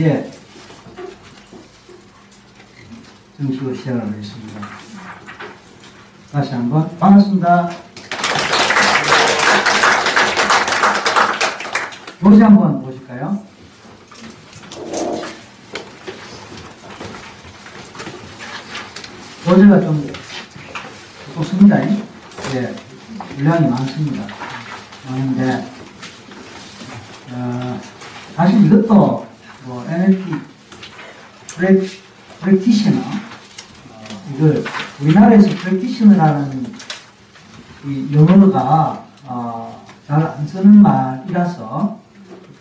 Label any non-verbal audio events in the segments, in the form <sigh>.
자, 이제 정식으로 시작을 하겠습니다. 다시 한번 반갑습니다. 노래 한번 보실까요? 노래가 좀 조금 습니다. 예, 분량이 많습니다. 많은데, 어, 사실 이것도 뭐 NLP 프랙, 프랙티셔너 어, 이걸 우리나라에서 프랙티셔너라는 이 영어가 어, 잘안 쓰는 말이라서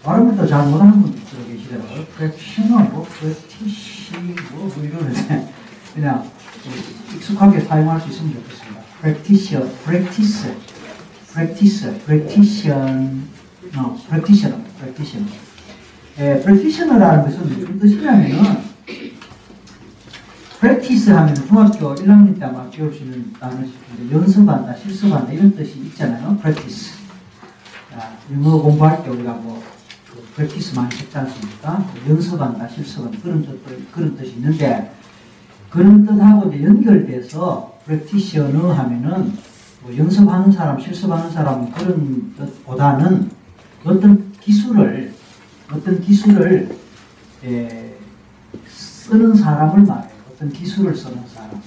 발음부터 잘 못하는 분들 계시더라고요. 프랙티셔너, 뭐 프랙티시, 뭐, 뭐 이러는데 그냥 익숙하게 사용할 수 있으면 좋겠습니다. practice, practitioner, 어, practitioner, practitioner. 에, practitioner라는 것은 무슨 뜻이냐면은 practice 하면 중학교 1학년 때 아마 배울 수 있는 단어일 텐데 연습한다, 실습한다 이런 뜻이 있잖아요. 자, 영어 공부할 때 우리가 뭐그 practice 많이 듣지 않습니까? 연습한다, 실습한다 그런 뜻 그런 뜻이 있는데 그런 뜻하고 이제 연결돼서 프랙티셔너 하면은 뭐 연습하는 사람, 실습하는 사람 그런 뜻보다는 어떤 기술을 어떤 기술을 에, 쓰는 사람을 말해요. 어떤 기술을 쓰는 사람.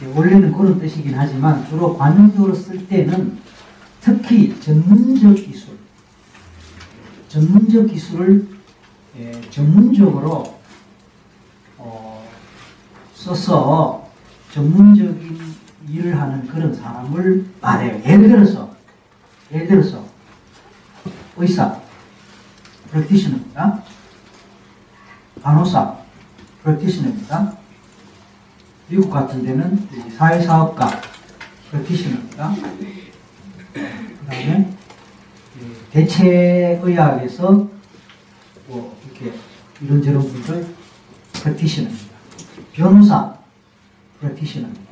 예, 원래는 그런 뜻이긴 하지만 주로 관용적으로 쓸 때는 특히 전문적 기술, 전문적 기술을 에, 전문적으로 어, 써서 전문적인 일을 하는 그런 사람을 말해요. 예를 들어서, 예를 들어서, 의사, 프랙티셔너입니다. 간호사, 프랙티셔너입니다. 미국 같은 데는 사회사업가, 프랙티셔너입니다. 그 다음에 대체의학에서 뭐 이렇게 이런저런 분들 프랙티셔너입니다. 변호사 프랙티셔너입니다.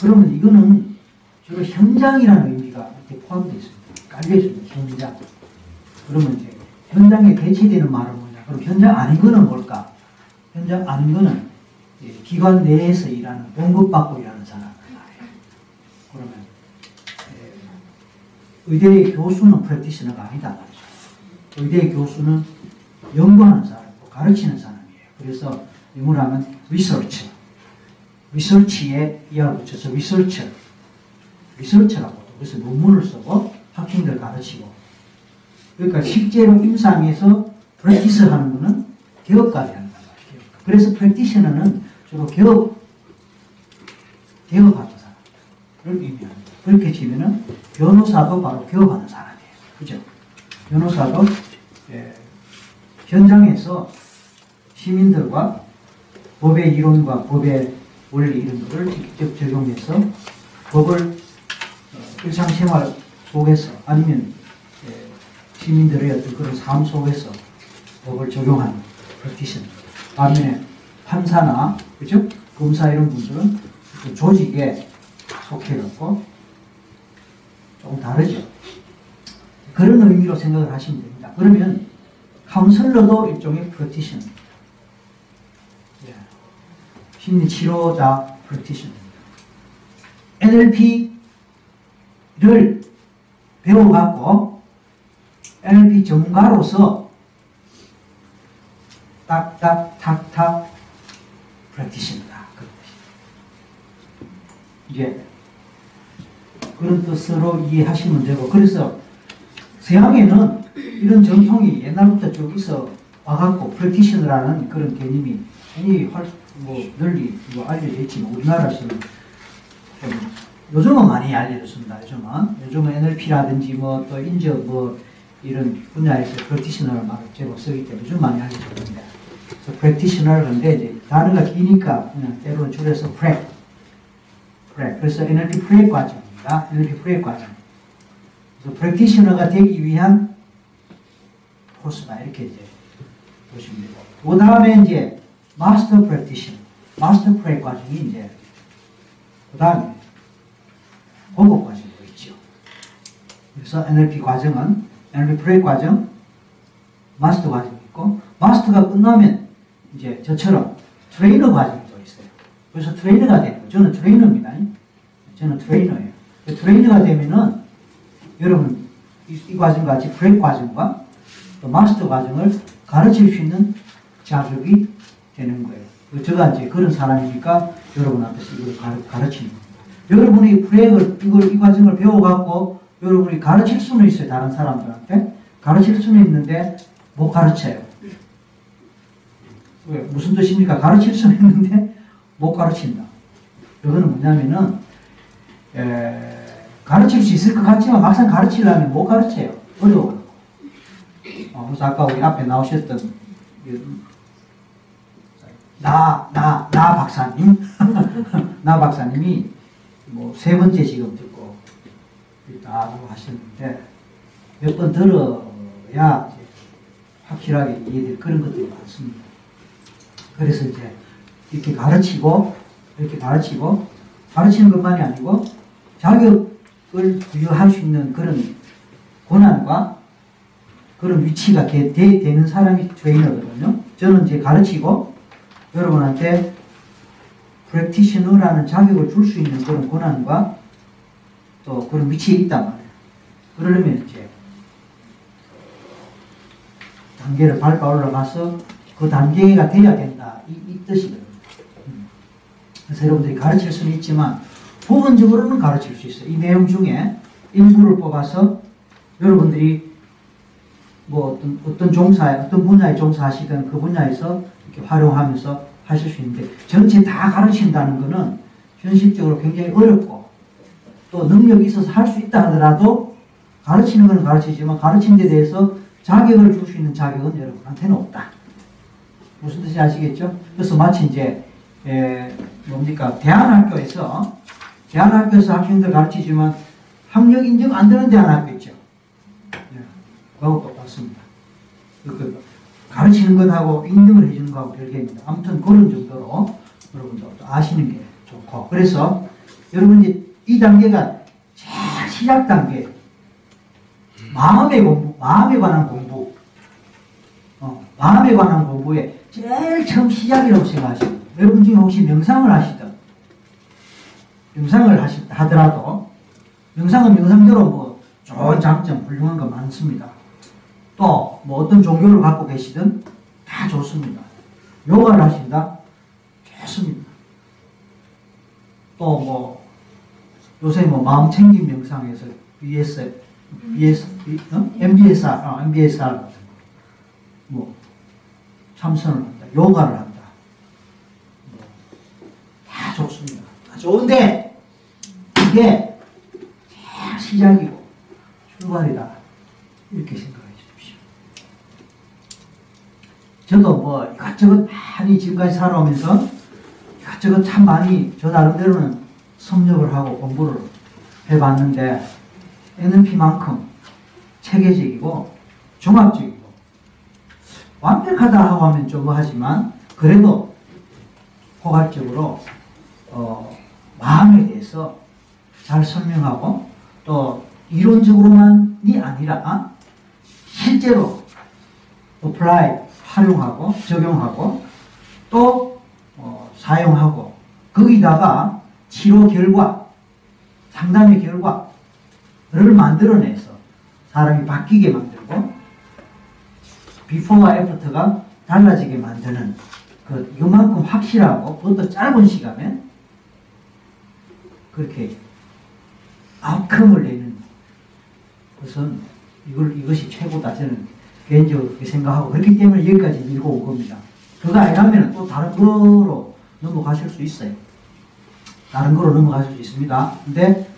그러면 이거는 주로 현장이라는 의미가 이렇게 포함되어 있습니다. 깔려 있습니다. 현장. 그러면 이제 현장에 대체되는 말은 그럼 현장 아닌 거는 뭘까? 현장 아닌 거는 기관 내에서 일하는 봉급받고 일하는 사람. 그러면 의대의 교수는 practitioner가 아니다 말이죠. 의대의 교수는 연구하는 사람. 가르치는 사람이에요. 그래서 영어로 하면 리서치. 리서치에 이하를 붙여서 researcher. researcher라고 그래서 논문을 쓰고 학생들 가르치고. 그러니까 실제로 임상에서 practice 하는 거는 개업까지 한단 말이에요. 그래서 practitioner는 주로 개업, 개업하는 사람을 의미합니다. 그렇게 치면은 변호사도 바로 개업하는 사람이에요. 그죠? 변호사도 예, 현장에서 시민들과 법의 이론과 법의 원리 이런 것을 직접 적용해서 법을 일상생활 속에서 아니면 시민들의 어떤 그런 삶 속에서 법을 적용하는 프랙티션. 반면에 판사나 그죠? 검사 이런 분들은 그 조직에 속해갖고 조금 다르죠. 그런 의미로 생각을 하시면 됩니다. 그러면 카운슬러도 일종의 프랙티션. 심리 치료자 프랙티션입니다. NLP를 배워갖고 NLP 전문가로서 딱딱 탁탁 프랙티션이다. 이게 그런 뜻으로 이해하시면 되고 그래서 서양에는 이런 전통이 옛날부터 쭉 있어 와갖고 프랙티셔너라는 그런 개념이 굉장히 활, 뭐 널리 뭐 알려져 있지만 우리나라에서는 좀 요즘은 많이 알려졌습니다. 요즘은 요즘은 NLP라든지 뭐 또 인적 뭐 이런 분야에서 practitioner를 막 제법 쓰기 때문에 요즘 많이 알려졌는데 하는데 이제 단어가 기니까 때로는 줄여서 prac prac 그래서 NLP prac 과정입니다. NLP prac 과정 그래서 practitioner가 되기 위한 코스다 이렇게 이제 보시면 되고 그 다음에 이제 master practition, master prac 과정이 이제 그 다음에 고급 과정이 있죠. 그래서 NLP 과정은 NLP prac 과정, 마스터 과정이 있고 마스터가 끝나면 이제 저처럼 트레이너 과정이 또 있어요. 그래서 트레이너가 되는 거예요. 저는 트레이너입니다. 저는 트레이너예요. 트레이너가 되면은 여러분 이, 이 과정 같이 prac 과정과 또 마스터 과정을 가르칠 수 있는 자격이 되는 거예요. 제가 이제 그런 사람이니까 여러분한테서 이걸 가르, 가르치는 겁니다. 여러분이 프레이를 이걸 이 과정을 배워갖고 여러분이 가르칠 수는 있어요. 다른 사람들한테 가르칠 수는 있는데 못 가르쳐요. 왜? 무슨 뜻입니까? 가르칠 수는 있는데 못 가르친다. 이거는 뭐냐면은 에, 가르칠 수 있을 것 같지만 막상 가르치려면 못 가르쳐요. 어려워요. 어, 그래서 아까 우리 앞에 나오셨던 나, 나, 나 박사님, <laughs> 나 박사님이 뭐 세 번째 지금 듣고 있다고 하셨는데 몇 번 들어야 확실하게 이해될 그런 것들이 많습니다. 그래서 이제 이렇게 가르치고 이렇게 가르치고 가르치는 것만이 아니고 자격을 부여할 수 있는 그런 고난과 그런 위치가 되, 는 사람이 트레이너거든요. 저는 이제 가르치고 여러분한테 프랙티셔너라는 자격을 줄 수 있는 그런 권한과 또 그런 위치에 있단 말이에요. 그러려면 이제 단계를 밟아 올라가서 그 단계가 돼야 된다. 이, 이 뜻이거든요. 음. 그래서 여러분들이 가르칠 수는 있지만 부분적으로는 가르칠 수 있어요. 이 내용 중에 일부를 뽑아서 여러분들이 뭐 어떤, 어떤 종사에, 어떤 분야에 종사하시든 그 분야에서 이렇게 활용하면서 하실 수 있는데 전체 다 가르친다는 것은 현실적으로 굉장히 어렵고 또 능력이 있어서 할 수 있다 하더라도 가르치는 것은 가르치지만 가르친 데 대해서 자격을 줄 수 있는 자격은 여러분한테는 없다. 무슨 뜻인지 아시겠죠? 그래서 마치 이제 에, 뭡니까 대안학교에서 대안학교에서 학생들 가르치지만 학력 인정 안 되는 대안학교 있죠. 네, 그하고 똑같습니다. 그 가르치는 것하고 인정을 해주는 것하고 별개입니다. 아무튼 그런 정도로 여러분도 아시는 게 좋고 그래서 여러분이 이 단계가 제일 시작 단계 마음의 공부, 마음에 관한 공부 어, 마음에 관한 공부에 제일 처음 시작이라고 생각하시고 여러분 중에 혹시 명상을 하시든 명상을 하시, 하더라도 명상은 명상대로 뭐 좋은 장점 훌륭한 거 많습니다. 또 뭐 어떤 종교를 갖고 계시든 다 좋습니다. 요가를 하신다? 좋습니다. 또 뭐 요새 뭐 마음 챙김 명상에서 BS, BS, 어? MBSR, 어, MBSR 같은 거. 뭐 참선을 한다. 요가를 한다. 뭐다 좋습니다. 다 좋은데 이게 시작이고 출발이다. 이렇게 생각. 저도 뭐 이것저것 많이 지금까지 살아오면서 이것저것 참 많이 저 나름대로는 섭렵을 하고 공부를 해봤는데 NLP만큼 체계적이고 종합적이고 완벽하다 하고 하면 좀 하지만 그래도 포괄적으로 어, 마음에 대해서 잘 설명하고 또 이론적으로만이 아니라 실제로 apply 활용하고 적용하고 또 어, 사용하고 거기다가 치료 결과 상담의 결과를 만들어내서 사람이 바뀌게 만들고 비포와 애프터가 달라지게 만드는 그 이만큼 확실하고 그것도 짧은 시간에 그렇게 아웃컴을 내는 것은 이걸 이것이 최고다 저는 개인적으로 생각하고 그렇기 때문에 여기까지 밀고 온 겁니다. 그거 아니라면 또 다른 거로 넘어가실 수 있어요. 다른 거로 넘어가실 수 있습니다. 근데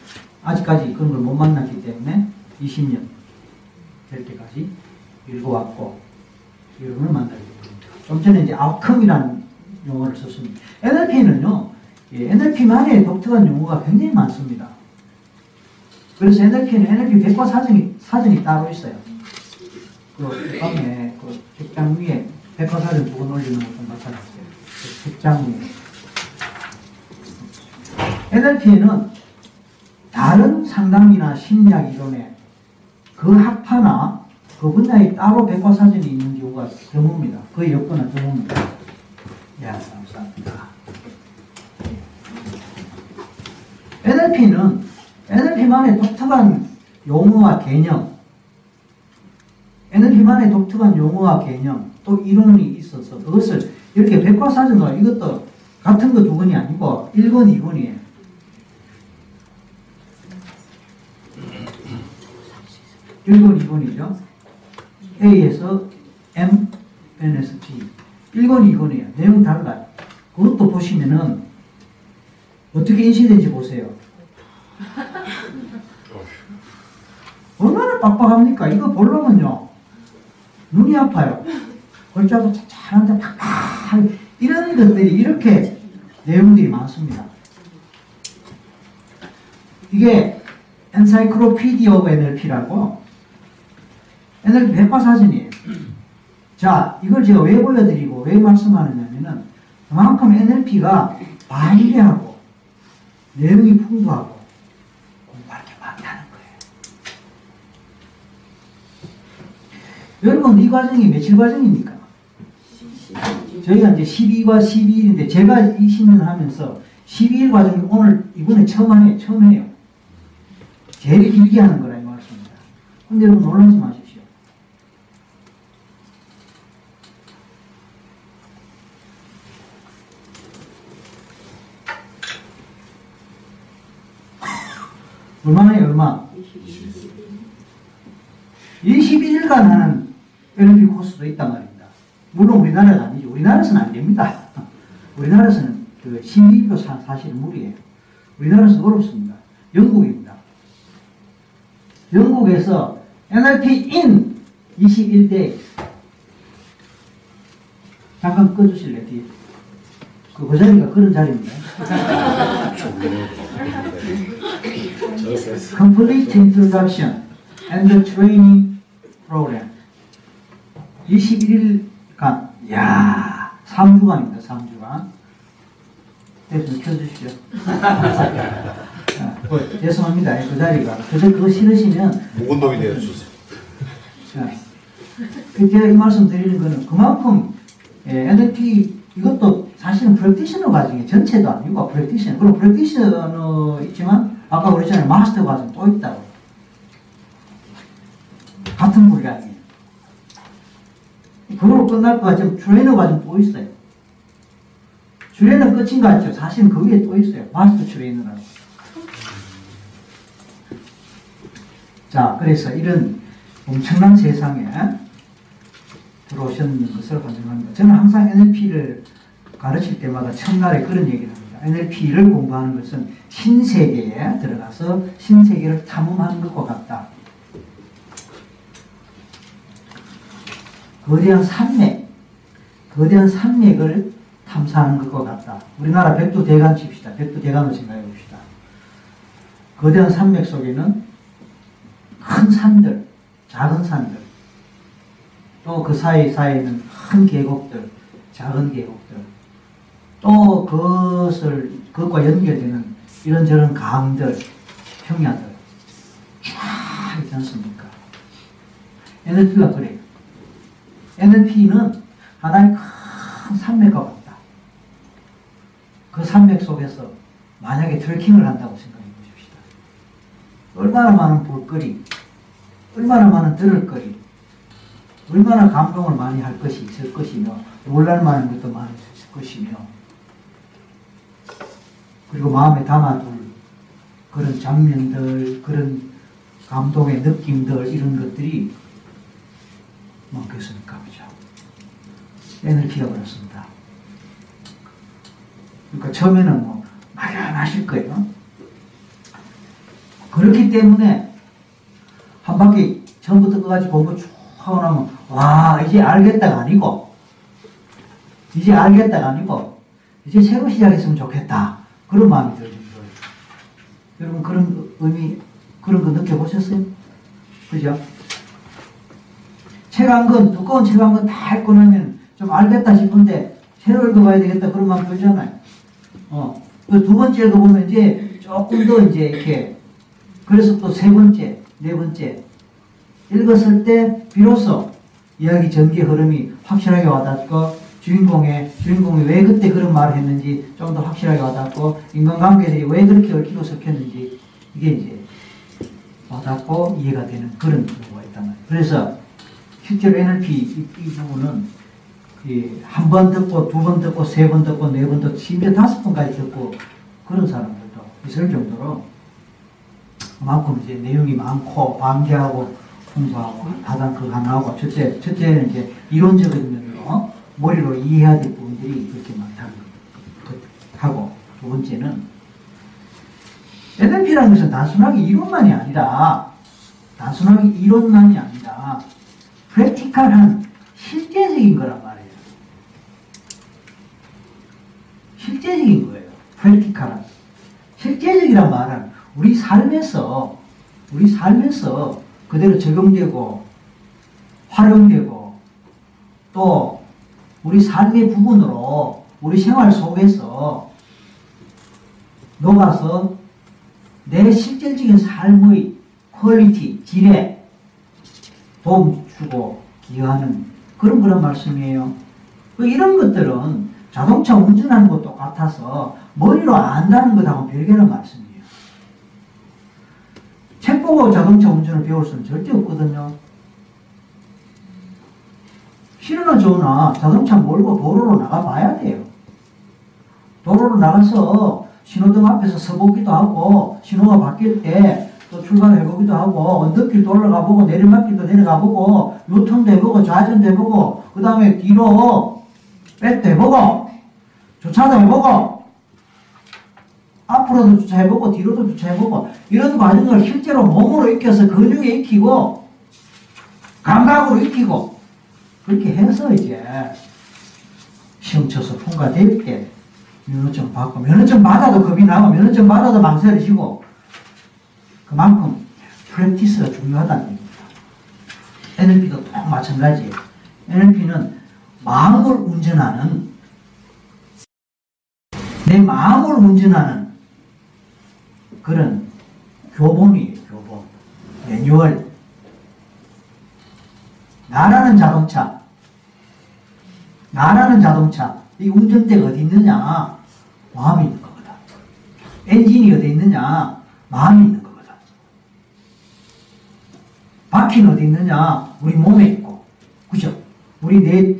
아직까지 그런 걸 못 만났기 때문에 20년 될 때까지 읽어왔고 여러분을 만나게 됩니다. 좀 전에 이제 아웃컴이라는 용어를 썼습니다. NLP는요, 예, NLP만의 독특한 용어가 굉장히 많습니다. 그래서 NLP는 NLP 백과 사전이, 사전이 따로 있어요. 그 밤에 그 책장 위에 백화사전 두번 올리는 것도 나타났어요. 그 책장 위에. NLP는 다른 상담이나 심리학 이론에 그 학파나 그 분야에 따로 백과 사전이 있는 경우가 드뭅니다. 거의 없거나 드뭅니다. 예, 감사합니다. NLP는 NLP만의 독특한 용어와 개념, NLP만의 독특한 용어와 개념, 또 이론이 있어서 그것을 이렇게 백과사전으로 이것도 같은 거 두 권이 아니고 1권, 2권이에요. 일권 2권이죠. A에서 M, N에서 G. 1권, 2권이에요. 내용 달라요. 그것도 보시면은 어떻게 인식된지 보세요. 얼마나 빡빡합니까? 이거 보려면요. 눈이 아파요. 글자도 잘한데 팍팍 이런 것들이 이렇게 내용들이 많습니다. 이게 of NLP라고 NLP 백과사전이에요. 자, 이걸 제가 왜 보여드리고 왜 말씀하느냐면은 그만큼 NLP가 방대하고 내용이 풍부하고 공부할 게 많다는 거예요. 여러분 이 과정이 며칠 과정입니까? 저희가 이제 12과 12일인데 제가 20년 하면서 12일 과정이 오늘 이번에 처음 하네요. 처음 해요. 제일 길게 하는 거라 이 말씀입니다. 근데 여러분 놀라지 마십시오. 얼마나요, 얼마? 21일간 하는 LP 코스도 있단 말입니다. 물론 우리나라가 아니죠. 우리나라에서는 안 됩니다. <laughs> 우리나라에서는 그 12일도 사실은 무리예요. 우리나라에서 어렵습니다. 영국입니다. 영국에서 NLP in 21대 잠깐 꺼주실래요? 뒤에. 그, 그 자리가 그런 자리입니다. <laughs> Complete Introduction and the Training Program 21일간 야 3주간입니다. 3주간 대충 켜주시죠. 아, 뭐, 죄송합니다. 그 자리가 그저 그거 싫으시면 목운동이 되어 주세요. 자, 그 제가 이 말씀 드리는 거는 그만큼 예, NLP 이것도 사실은 프랙티셔너 과정이 전체도 아니고 프랙티셔너 그리고 프랙티셔너 있지만 아까 그랬잖아요 마스터 과정 또 있다고. 같은 분량이에요. 그걸로 끝날 것 같지만 트레이너 과정 또 있어요. 트레이너 끝인 것 같죠? 사실은 그 위에 또 있어요. 마스터 트레이너라고 자 그래서 이런 엄청난 세상에 들어오셨는 것을 환영합니다. 저는 항상 NLP를 가르칠 때마다 첫날에 그런 얘기를 합니다. NLP를 공부하는 것은 신세계에 들어가서 신세계를 탐험하는 것과 같다. 거대한 산맥, 거대한 산맥을 탐사하는 것과 같다. 우리나라 백두대간 칩시다. 백두대간을 생각해 봅시다. 거대한 산맥 속에는 큰 산들, 작은 산들, 또 그 사이 사이에는 큰 계곡들, 작은 계곡들, 또 그것을 그것과 연결되는 이런저런 강들, 평야들 쫙 있지 않습니까? NLP가 그래요. NLP는 하나의 큰 산맥과 같다. 그 산맥 속에서 만약에 트레킹을 한다고 생각해 보십시다. 얼마나 많은 볼거리, 얼마나 많은 들을 거리, 얼마나 감동을 많이 할 것이 있을 것이며 놀랄 만한 것도 많이 있을 것이며 그리고 마음에 담아둘 그런 장면들, 그런 감동의 느낌들 이런 것들이 많겠습니까? 그죠? NLP가 그렇습니다. 그러니까 처음에는 뭐 막연하실 거예요. 그렇기 때문에 한 바퀴 처음부터 끝까지 공부 쭉 하고 나면 와 이제 알겠다가 아니고 이제 알겠다가 아니고 이제 새로 시작했으면 좋겠다 그런 마음이 들어요. 여러분 그런 의미 그런 거 느껴보셨어요? 그죠? 책 한 권, 두꺼운 책 한 권 다 읽고 나면 좀 알겠다 싶은데 새로 읽어봐야 되겠다 그런 마음 들잖아요. 어. 그 두 번째 읽어보면 이제 조금 더 이제 이렇게 그래서 또 세 번째, 네 번째 읽었을 때 비로소 이야기 전개 흐름이 확실하게 와닿고 주인공의 주인공이 왜 그때 그런 말을 했는지 좀 더 확실하게 와닿고 인간관계들이 왜 그렇게 얽히고 섞였는지 이게 이제 와닿고 이해가 되는 그런 경우가 있단 말이에요. 그래서 실제로 NLP 이, 이 부분은 한 번 듣고 두 번 듣고 세 번 듣고 네 번 듣고 심지어 다섯 번까지 듣고 그런 사람들도 있을 정도로 그만큼 이제 내용이 많고 방대하고 풍부하고 하단 그 하나하고 첫째 첫째는 이제 이론적인 면으로 머리로 이해해야 될 부분들이 그렇게 많다는 것 하고 두 번째는 NLP라는 것은 단순하게 이론만이 아니라 단순하게 이론만이 아니라 프랙티컬한 실제적인 거란 말이에요. 실제적인 거예요. 프랙티컬한. 실제적이란 말은 우리 삶에서 우리 삶에서 그대로 적용되고 활용되고 또 우리 삶의 부분으로 우리 생활 속에서 녹아서 내 실질적인 삶의 퀄리티, 질에 도움 주고 기여하는 그런 그런 말씀이에요. 그 이런 것들은 자동차 운전하는 것도 같아서 머리로 안다는 것하고 별개는 말씀이에요. 책 보고 자동차 운전을 배울 수는 절대 없거든요. 좋으나 자동차 몰고 도로로 나가봐야 돼요. 도로로 나가서 신호등 앞에서 서보기도 하고 신호가 바뀔 때 또 출발해보기도 하고 언덕길 돌아가보고 내리막길도 내려가보고 유턴도 해보고 좌전도 해보고 그 다음에 뒤로 백도 해보고 주차도 해보고 앞으로도 주차해보고 뒤로도 주차해보고 이런 과정을 실제로 몸으로 익혀서 근육에 익히고 감각으로 익히고 그렇게 해서 이제 시험 쳐서 통과될 때 면허증 받고 면허증 받아도 겁이 나고 면허증 받아도 망설이시고 그만큼 프랙티스가 중요하다는 얘기입니다. NLP도 또 마찬가지예요. NLP는 마음을 운전하는 내 마음을 운전하는 그런 교본이에요. 교본. 매뉴얼. 나라는 자동차. 나라는 자동차. 이 운전대가 어디 있느냐? 마음이 있는 거거든. 엔진이 어디 있느냐? 마음이 있는 거거든. 바퀴는 어디 있느냐? 우리 몸에 있고. 그죠? 우리 내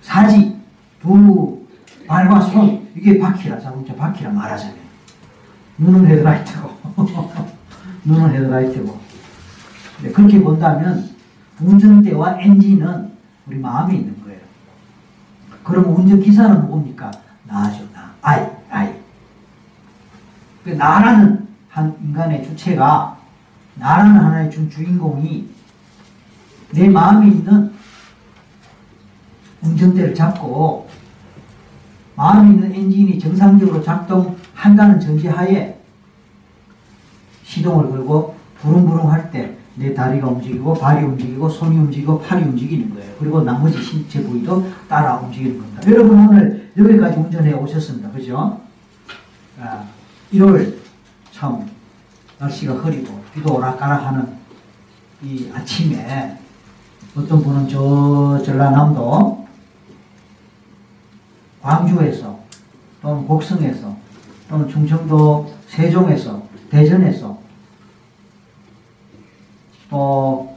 사지, 두 발과 손, 이게 바퀴라, 자동차 바퀴라 말하자면. 눈은 헤드라이트고, <laughs> 눈은 헤드라이트고. 네, 그렇게 본다면, 운전대와 엔진은 우리 마음에 있는. 그럼 운전 기사는 누굽니까? 나죠, 나. 아이, 아이. 그 나라는 한 인간의 주체가, 나라는 하나의 주, 주인공이 내 마음에 있는 운전대를 잡고 마음에 있는 엔진이 정상적으로 작동한다는 전제하에 시동을 걸고 부릉부릉 할 때 내 다리가 움직이고 발이 움직이고 손이 움직이고 팔이 움직이는 거예요. 그리고 나머지 신체 부위도 따라 움직이는 겁니다. 여러분 오늘 여기까지 운전해 오셨습니다. 그죠? 아, 1월 참 날씨가 흐리고 비도 오락가락하는 이 아침에 어떤 분은 저 전라남도 광주에서 또는 곡성에서 또는 충청도 세종에서 대전에서 또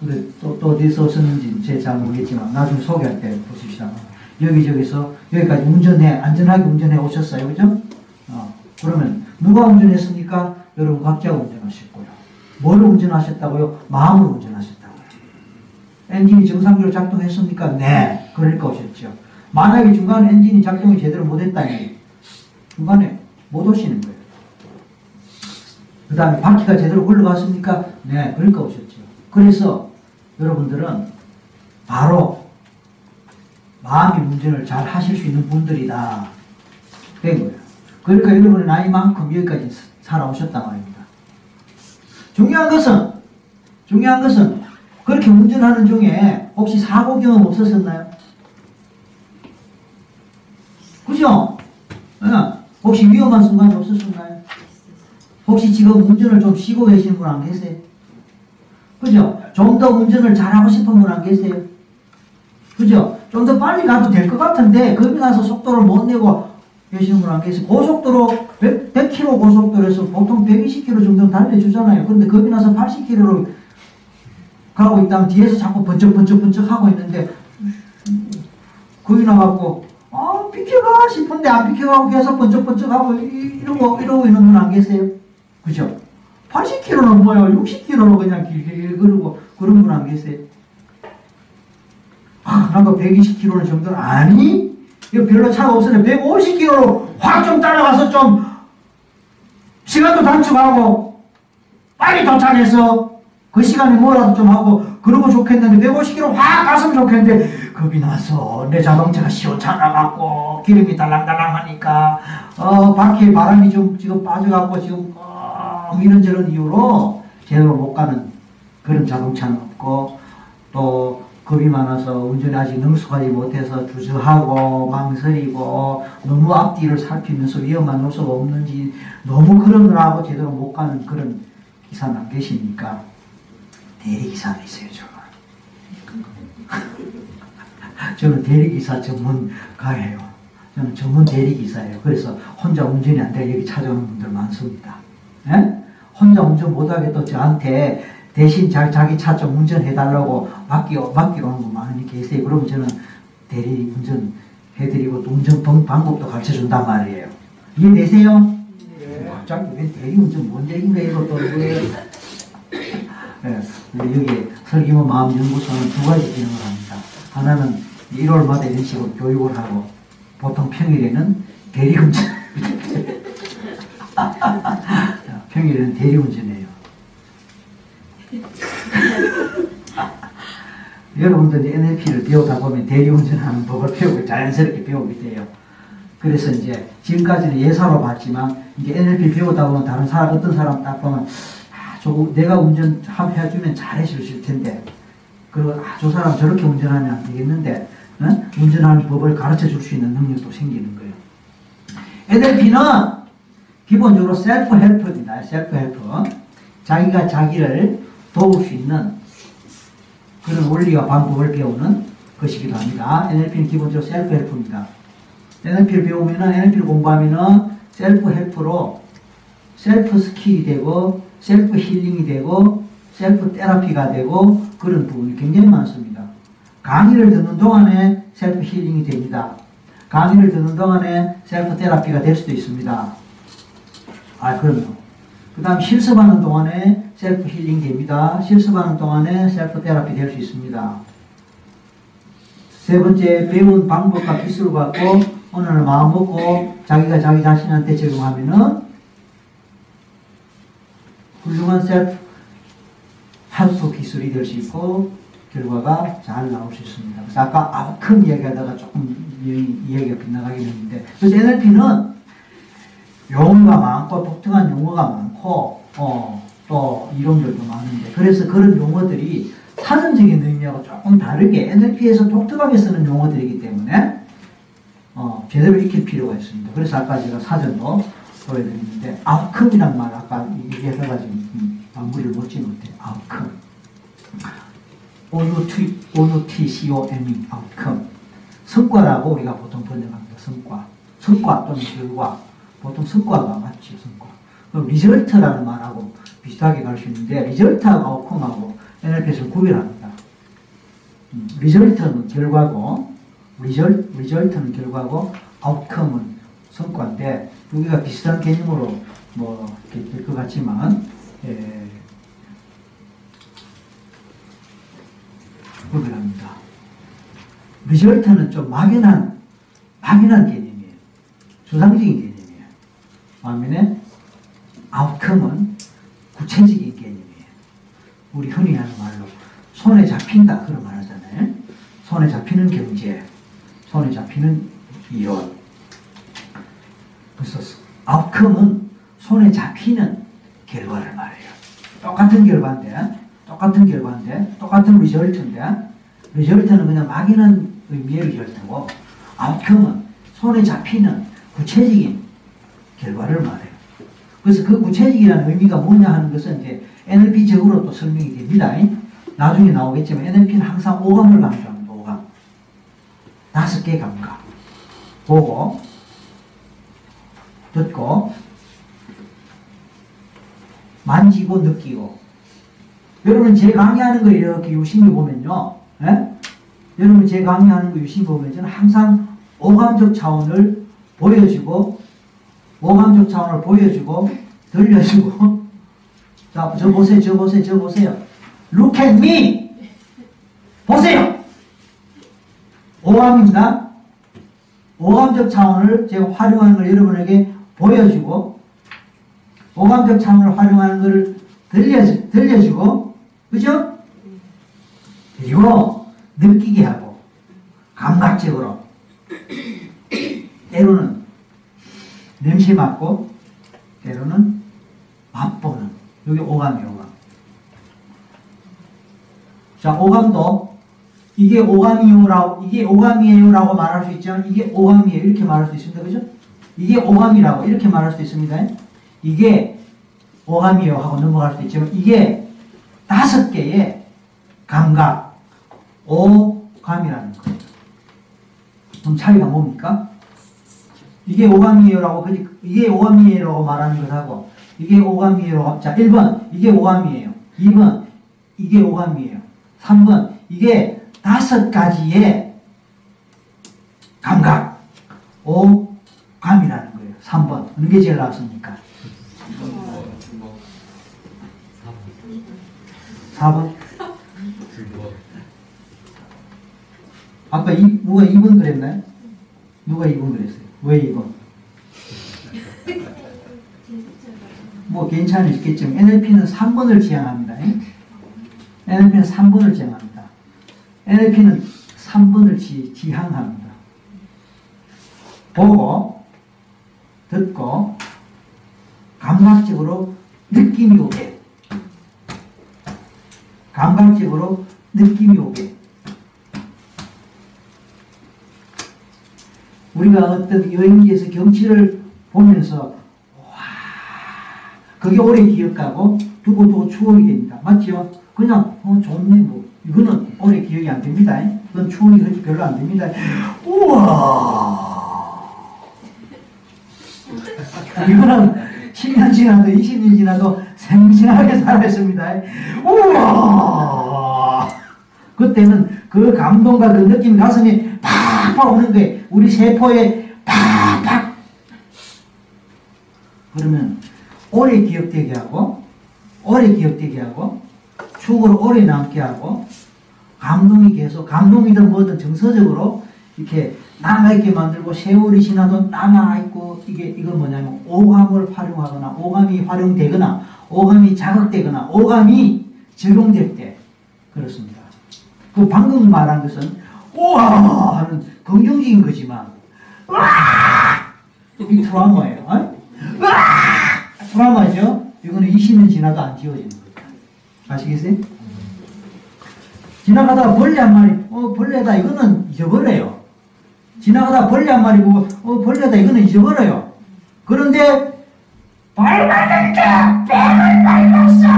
그래 또, 또 어디서 오셨는지 제 잘 모르겠지만 나중에 소개할 때 보십시다. 여기저기서 여기까지 운전해 안전하게 운전해 오셨어요, 그죠? 어, 그러면 누가 운전했습니까? 여러분 각자가 운전하실 거예요. 뭘 운전하셨다고요? 마음을 운전하셨다고요. 엔진이 정상적으로 작동했습니까? 네. 그러니까 오셨죠. 만약에 중간에 엔진이 작동이 제대로 못했다니 중간에 못 오시는 거예요. 그 다음에 바퀴가 제대로 굴러갔습니까? 네. 그러니까 오셨죠. 그래서 여러분들은 바로 마음의 운전을 잘 하실 수 있는 분들이다. 된 거예요. 그러니까 여러분의 나이만큼 여기까지 살아오셨단 말입니다. 중요한 것은, 중요한 것은, 그렇게 운전하는 중에 혹시 사고 경험 없었었나요? 그죠? 네. 혹시 위험한 순간 없었었나요? 혹시 지금 운전을 좀 쉬고 계시는 분 안 계세요? 그죠? 좀 더 운전을 잘하고 싶은 분 안 계세요? 그죠? 좀 더 빨리 가도 될 것 같은데 거기 가서 속도를 못 내고 계시는 분 안 계세요? 고속도로 100, 100km 고속도로에서 보통 120km 정도 달려주잖아요. 근데 거기 나서 80km로 가고 있다면 뒤에서 자꾸 번쩍번쩍번쩍 하고 있는데 거기 나가고 아 비켜가 싶은데 안 비켜가고 계속 번쩍번쩍 하고 이러고 이러고 있는 분 안 계세요? 그죠? 80km는 뭐예요? 60km로 그냥 길게 그러고 그런 분 안 계세요? 아, 나도 120km 정도는 아니? 이거 별로 차가 없으니 150km로 확 좀 따라가서 좀 시간도 단축하고 빨리 도착해서 그 시간에 뭐라도 좀 하고 그러고 좋겠는데 150km 확 갔으면 좋겠는데 겁이 나서 내 자동차가 시원찮아갖고 기름이 달랑달랑 하니까 어 바퀴에 바람이 좀 지금 빠져갖고 지금 어, 이런저런 이유로 제대로 못 가는 그런 자동차는 없고 또 겁이 많아서 운전에 아직 능숙하지 못해서 주저하고 망설이고 너무 앞뒤를 살피면서 위험한 요소가 없는지 너무 거하고 제대로 못 가는 그런 기사는 안 계십니까? 대리기사는 있어요, 저는. <laughs> 저는 대리기사 전문가예요. 저는 전문 대리기사예요. 그래서 혼자 운전이 안 되게 여기 찾아오는 분들 많습니다. 예? 혼자 운전 못하게 또 저한테 대신 자, 자기 차 좀 운전해달라고 맡기러, 맡기러 오는 분 많이 계세요. 그러면 저는 대리 운전 해드리고 또 운전 방법도 가르쳐 준단 말이에요. 이해되세요? 네. 갑자기 왜 대리 운전 뭔 얘기인가 이거 또 왜. 네. 여기 설기모 마음연구소는 두 가지 기능을 합니다. 하나는 1월마다 이런 식으로 교육을 하고 보통 평일에는 대리 운전 <laughs> 평일에는 대리운전해요. <laughs> 여러분들이 NLP를 배우다 보면 대리운전하는 법을 배우고 자연스럽게 배우게 돼요. 그래서 이제 지금까지는 예사로 봤지만 이게 NLP 배우다 보면 다른 사람 어떤 사람 딱 보면 저 내가 운전 해주면 잘해줄 텐데 그리고 아, 저 사람 저렇게 운전하면 안 되겠는데 어? 운전하는 법을 가르쳐 줄 수 있는 능력도 생기는 거예요. NLP는 기본적으로 self help입니다. self help. 자기가 자기를 도울 수 있는 그런 원리와 방법을 배우는 것이기도 합니다. NLP는 기본적으로 self help입니다. NLP를 배우면은 NLP를 공부하면은 self help로 self skill이 되고 self healing이 되고 self therapy가 되고 그런 부분이 굉장히 많습니다. 강의를 듣는 동안에 self healing이 됩니다. 강의를 듣는 동안에 self therapy가 될 수도 있습니다. 아, 그럼요. 그 다음 실습하는 동안에 self healing 됩니다. 실습하는 동안에 self therapy 될 수 있습니다. 세 번째, 배운 방법과 기술을 갖고 오늘 마음 먹고 자기가 자기 자신한테 적용하면은 훌륭한 self help 기술이 될 수 있고 결과가 잘 나올 수 있습니다. 그래서 아까 outcome 이야기하다가 조금 이야기가 빗나가긴 했는데 그래서 NLP는 용어가 많고 독특한 용어가 많고 어, 또 이론들도 많은데 그래서 그런 용어들이 사전적인 의미하고 조금 다르게 NLP에서 독특하게 쓰는 용어들이기 때문에 어, 제대로 익힐 필요가 있습니다. 그래서 아까 제가 사전도 보여드렸는데 outcome이란 말 아까 얘기해가지고 마무리를 못지 못해. outcome O-U-T, O-U-T-C-O-M-E outcome 성과라고 우리가 보통 번역합니다. 성과. 성과 또는 결과 보통 성과가 맞죠 성과 그럼 result라는 말하고 비슷하게 갈 수 있는데 result하고 outcome하고 NLP에서 구별합니다. 음, result는 결과고 리절, 리절트는 결과고 아웃컴은 성과인데 여기가 비슷한 개념으로 뭐될것 같지만 예, 구별합니다. 리절트는 좀 막연한, 막연한 개념이에요. 추상적인 개념 반면에 아웃컴은 구체적인 개념이에요. 우리 흔히 하는 말로 손에 잡힌다 그런 말 하잖아요. 손에 잡히는 경제, 손에 잡히는 이론. 그래서 아웃컴은 손에 잡히는 결과를 말해요. 똑같은 결과인데 똑같은 결과인데 똑같은 리절트인데 리절트는 그냥 막연한 의미의 리절트고 아웃컴은 손에 잡히는 구체적인 결과를 말해요. 그래서 그 구체적이라는 의미가 뭐냐 하는 것은 이제 NLP적으로 또 설명이 됩니다. 나중에 나오겠지만 NLP는 항상 오감을 강조합니다. 오감. 다섯 개 감각. 보고, 듣고, 만지고, 느끼고. 여러분 제 강의하는 거 이렇게 유심히 보면요. 예? 여러분 제 강의하는 거 유심히 보면 저는 항상 오감적 차원을 보여주고 오감적 차원을 보여주고 들려주고 <laughs> 자, 저 보세요, 저 보세요, 저 보세요. Look at me! 보세요! 오감입니다. 오감적 차원을 제가 활용하는 걸 여러분에게 보여주고 오감적 차원을 활용하는 것을 들려, 들려주고 그죠? 그리고 느끼게 하고 감각적으로 <clears throat> 때로는 냄새 맡고 때로는 맛보는 여기 오감이 오감. 자 오감도 이게 오감이요라고 이게 오감이에요라고 말할 수 있지만 이게 오감이에요. 이렇게 말할 수 있습니다. 그죠? 이게 오감이라고 이렇게 말할 수 있습니다. 이게 오감이요 하고 넘어갈 수도 있지만 이게 다섯 개의 감각 오감이라는 거예요. 그럼 차이가 뭡니까? 이게 오감이에요라고 이게 오감이에요라고 말하는 것하고 이게 오감이에요. 자, 1번 이게 오감이에요. 2번 이게 오감이에요. 3번 이게 다섯 가지의 감각 오감이라는 거예요. 3번 어느 게 제일 낫습니까? 4번 아까 이, 누가 2번 그랬나요? 누가 2번 그랬어요? 왜 2번? 뭐 괜찮으시겠지만 NLP는 3번을 지향합니다. NLP는 3번을 지향합니다. NLP는 3번을 지, 지향합니다. 보고 듣고 감각적으로 느낌이 오게 감각적으로 느낌이 오게 우리가 어떤 여행지에서 경치를 보면서 와 그게 오래 기억하고 두고 두고 추억이 됩니다. 맞죠? 그냥 어, 좋네 뭐 이거는 오래 기억이 안 됩니다. 그건 추억이 별로 안 됩니다. 우와 <laughs> 이거는 10년 지나도 20년 지나도 생생하게 살아있습니다. 우와 그때는 그 감동과 그 느낌 가슴이 팍팍 오는 거예요. 우리 세포에 팍팍 그러면 오래 기억되게 하고 오래 기억되게 하고 추억으로 오래 남게 하고 감동이 계속 감동이든 뭐든 정서적으로 이렇게 남아있게 만들고 세월이 지나도 남아있고 이게 이건 뭐냐면 오감을 활용하거나 오감이 활용되거나 오감이 자극되거나 오감이 적용될 때 그렇습니다. 그 방금 말한 것은 우와 하는 긍정적인 거지만 와 이게 트라우마예요. 어? 와 트라우마죠. 이거는 20년 지나도 안 지워지는 거예요. 아시겠어요? 지나가다가 벌레 한 마리, 어, 벌레다, 이거는 잊어버려요. 지나가다 벌레 한 마리 보고, 어, 벌레다, 이거는 잊어버려요. 그런데, 밟았는데, 뱀을 밟았어!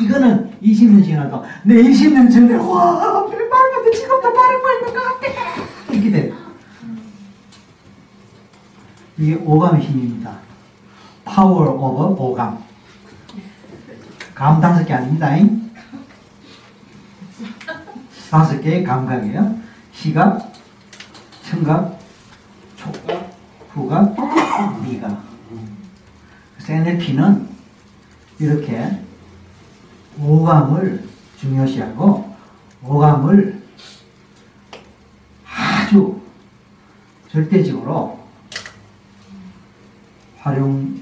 이거는 20년 지나도, 내 20년 전에, 와, 뱀 밟았는데 지금도 밟고 있는 것 같아! 이렇게 돼. 이게 오감의 힘입니다. 파워 오브 오감. 감 다섯 개 아닙니다. 다섯 개의 감각이에요. 시각, 청각, 촉각, 후각, 미각. 그래서 NLP는 이렇게 오감을 중요시하고 오감을 아주 절대적으로 활용하는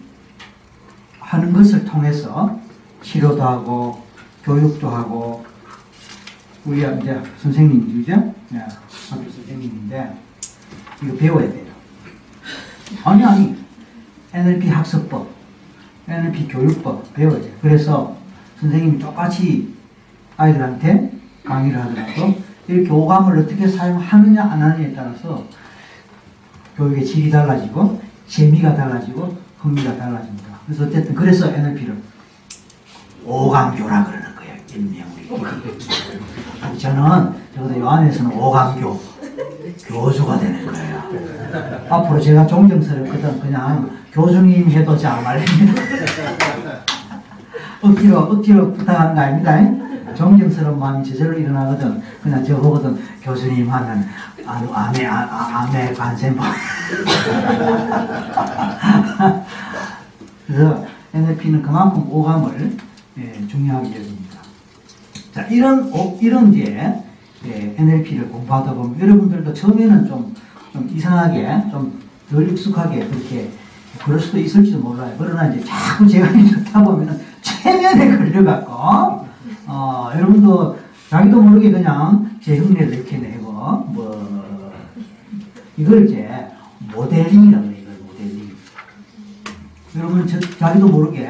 것을 통해서 치료도 하고 교육도 하고 우리 이제 선생님이죠? 네, 학교 선생님인데 이거 배워야 돼요. 아니 아니 NLP 학습법, NLP 교육법 배워야 돼요. 그래서 선생님이 똑같이 아이들한테 강의를 하더라도 이렇게 오감을 어떻게 사용하느냐 안 하느냐에 따라서 교육의 질이 달라지고 재미가 달라지고 흥미가 달라집니다. 그래서 어쨌든 그래서 NLP를 오감교라 그러는 거예요. 인명우리. 저는 적어도 요 안에서는 오감교 교주가 되는 거예요. 앞으로 제가 존경스럽거든 그냥 교주님 해도 잘 말립니다. 억지로 억지로 부탁하는 거 아닙니다. 존경스러운 마음이 저절로 일어나거든. 그냥 저 보거든 교수님 하면 아, 아메 아, 아, 아메 관세모. 그래서 NLP는 그만큼 오감을 예, 중요하게 여깁니다. 자 이런 오, 이런 이제 예, NLP를 공부하다 보면 여러분들도 처음에는 좀, 좀 이상하게 좀 덜 익숙하게 그렇게 그럴 수도 있을지도 몰라요. 그러나 이제 자꾸 제가 <laughs> 듣다 보면은 최면에 걸려갖고 어, 여러분도 자기도 모르게 그냥 제 흉내를 이렇게 내고 뭐 이걸 이제 모델링이라고 해요. 이걸 모델링. 여러분 저, 자기도 모르게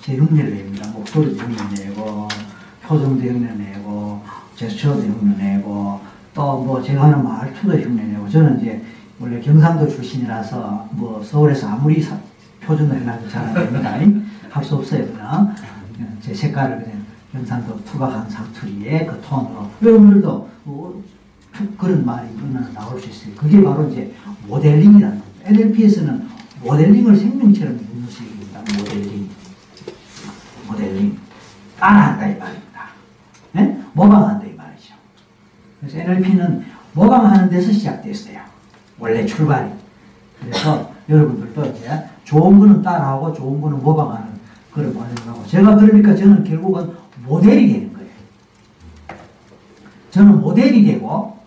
제 흉내를 냅니다. 목소리도 흉내 내고 표정도 흉내 내고 제스처도 흉내 내고 또 뭐 제가 하는 말투도 흉내 내고 저는 이제 원래 경상도 출신이라서 뭐 서울에서 아무리 사, 표준을 해놔도 잘 안 됩니다. 할 수 없어요. 그냥 제 색깔을 그냥 경상도 투각한 사투리의 그 톤으로 여러분들도 뭐 그런 말이 얼마나 나올 수 있어요. 그게 바로 이제 모델링이라는 겁니다. NLP에서는 모델링을 생명처럼 묻는 식입니다. 모델링. 모델링. 따라한다 이 말입니다. 네? 모방한다 이 말이죠. 그래서 NLP는 모방하는 데서 시작됐어요. 원래 출발이. 그래서 여러분들도 이제 좋은 거는 따라하고 좋은 거는 모방하는 그런 과정하고 제가 그러니까 저는 결국은 모델이 되는 거예요. 저는 모델이 되고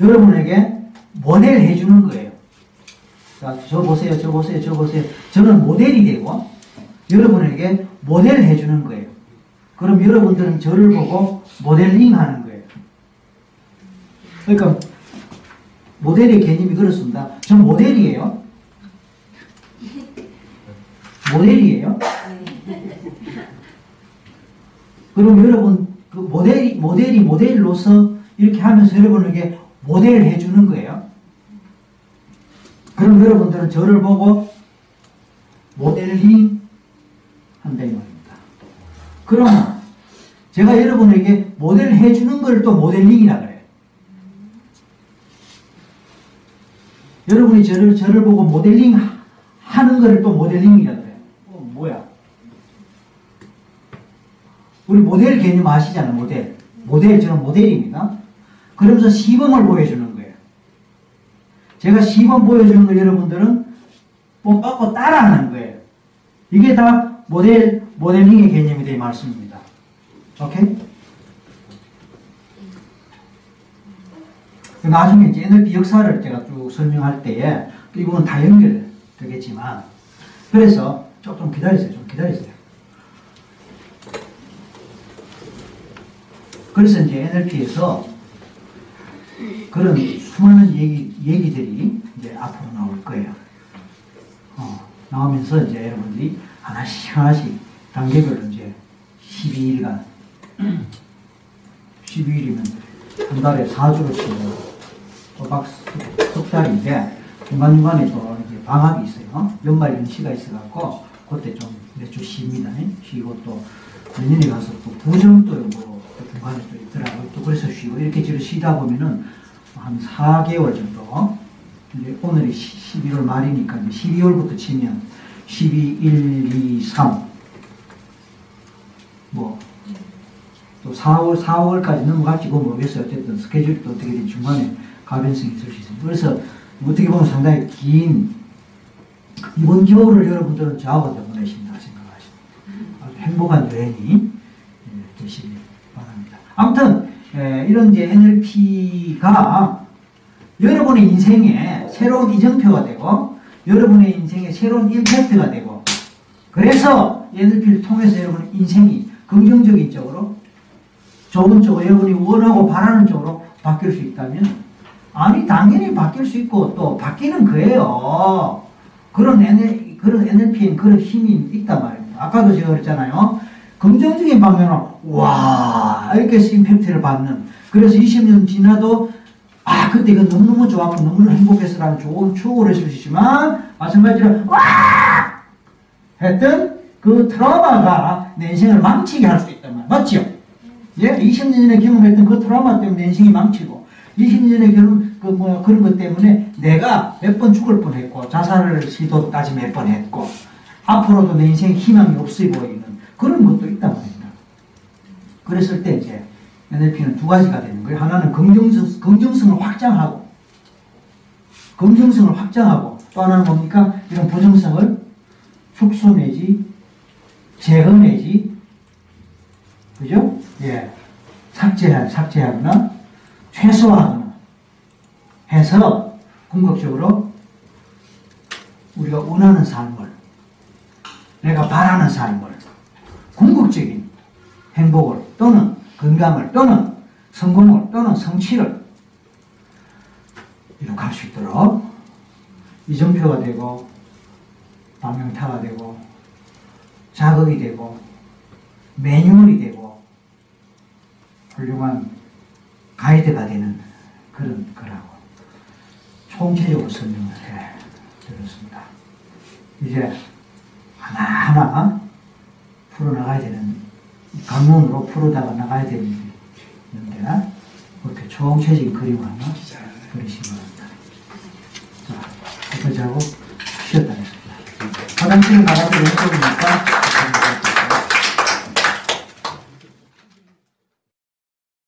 여러분에게 모델 해주는 거예요. 자, 저 보세요, 저 보세요, 저 보세요. 저는 모델이 되고 여러분에게 모델 해주는 거예요. 그럼 여러분들은 저를 보고 모델링 하는 거예요. 그러니까 모델의 개념이 그렇습니다. 전 모델이에요. 모델이에요. 그럼 여러분 그 모델이 모델이 모델로서 이렇게 하면서 여러분에게 모델을 해주는 거예요. 그럼 여러분들은 저를 보고 모델링 한다 이 말입니다. 그럼 제가 여러분에게 모델 해주는 걸 또 모델링이라 그래요. 여러분이 저를 저를 보고 모델링 하는 거를 또 모델링이라 그래요. 어, 뭐야? 우리 모델 개념 아시잖아요, 모델. 모델, 저는 모델입니다. 그러면서 시범을 보여주는 거예요. 제가 시범 보여주는 걸 여러분들은 뽑고 따라하는 거예요. 이게 다 모델, 모델링의 개념이 될 말씀입니다. 오케이? 나중에 이제 NLP 역사를 제가 쭉 설명할 때에 이거는 다 연결되겠지만 그래서 조금 기다리세요. 좀 기다리세요. 그래서 이제 NLP에서 그런 수많은 얘기, 얘기들이 이제 앞으로 나올 거예요. 어, 나오면서 이제 여러분들이 하나씩 하나씩 단계별로 이제 12일간 12일이면 한 달에 4주로 치면 또박 석 달인데 중간중간에 또 이제 방학이 있어요. 연말 연시가 있어갖고 그때 좀 몇 주 쉽니다. 쉬고 또 내년에 가서 또 부정도 뭐 중간에 또 있더라고요. 또 그래서 쉬고 이렇게 지금 쉬다 보면은 한 4개월 정도 이제 오늘이 11월 말이니까 이제 12월부터 치면 12, 1, 2, 3 뭐 또 4월, 4월까지 넘어갈지 그 모르겠어요. 어쨌든 스케줄이 또 어떻게 든 중간에 가변성이 있을 수 있습니다. 그래서 어떻게 보면 상당히 긴 이번 겨울을 여러분들은 저하고 보내신다 생각하십니다. 아주 행복한 여행이 이런 이제 NLP가 여러분의 인생에 새로운 이정표가 되고 여러분의 인생에 새로운 임팩트가 되고 그래서 NLP를 통해서 여러분의 인생이 긍정적인 쪽으로 좋은 쪽으로 여러분이 원하고 바라는 쪽으로 바뀔 수 있다면 아니 당연히 바뀔 수 있고 또 바뀌는 거예요. 그런 NL, 그런 NLP엔 그런 힘이 있단 말입니다. 아까도 제가 그랬잖아요. 긍정적인 방면으로 와 이렇게 임팩트를 받는 그래서 20년 지나도 아, 그때 이거 너무너무 좋았고 너무너무 행복해서라는 좋은 추억을 했을 수 있지만 마찬가지로 와! 했던 그 트라우마가 내 인생을 망치게 할 수 있단 말이야. 맞죠? 예? 20년 전에 경험했던 그 트라우마 때문에 내 인생이 망치고 20년 전에 경험 그뭐 그런 것 때문에 내가 몇 번 죽을 뻔했고 자살을 시도까지 몇 번 했고 앞으로도 내 인생에 희망이 없어 보이는 그런 것도 있단 말입니다. 그랬을 때 이제 NLP는 두 가지가 되는 거예요. 하나는 긍정성, 긍정성을 확장하고 긍정성을 확장하고 또 하나는 뭡니까? 이런 부정성을 축소 내지 제거 내지 그죠? 예. 삭제하, 삭제하거나 최소화하거나 해서 궁극적으로 우리가 원하는 삶을 내가 바라는 삶을 궁극적인 행복을 또는 건강을 또는 성공을 또는 성취를 이룩할 수 있도록 이정표가 되고 방명타가 되고 자극이 되고 매뉴얼이 되고 훌륭한 가이드가 되는 그런 거라고 총체적으로 설명을 해 드렸습니다. 이제 하나하나 풀어나가야 되는 강론으로 풀어다가 나가야 되는데 그렇게 총체적인 그림을 하나 그리시기 바랍니다. 자, 여기까지 하고 쉬었다 했습니다. 화장실을 나가서 왼쪽입니다.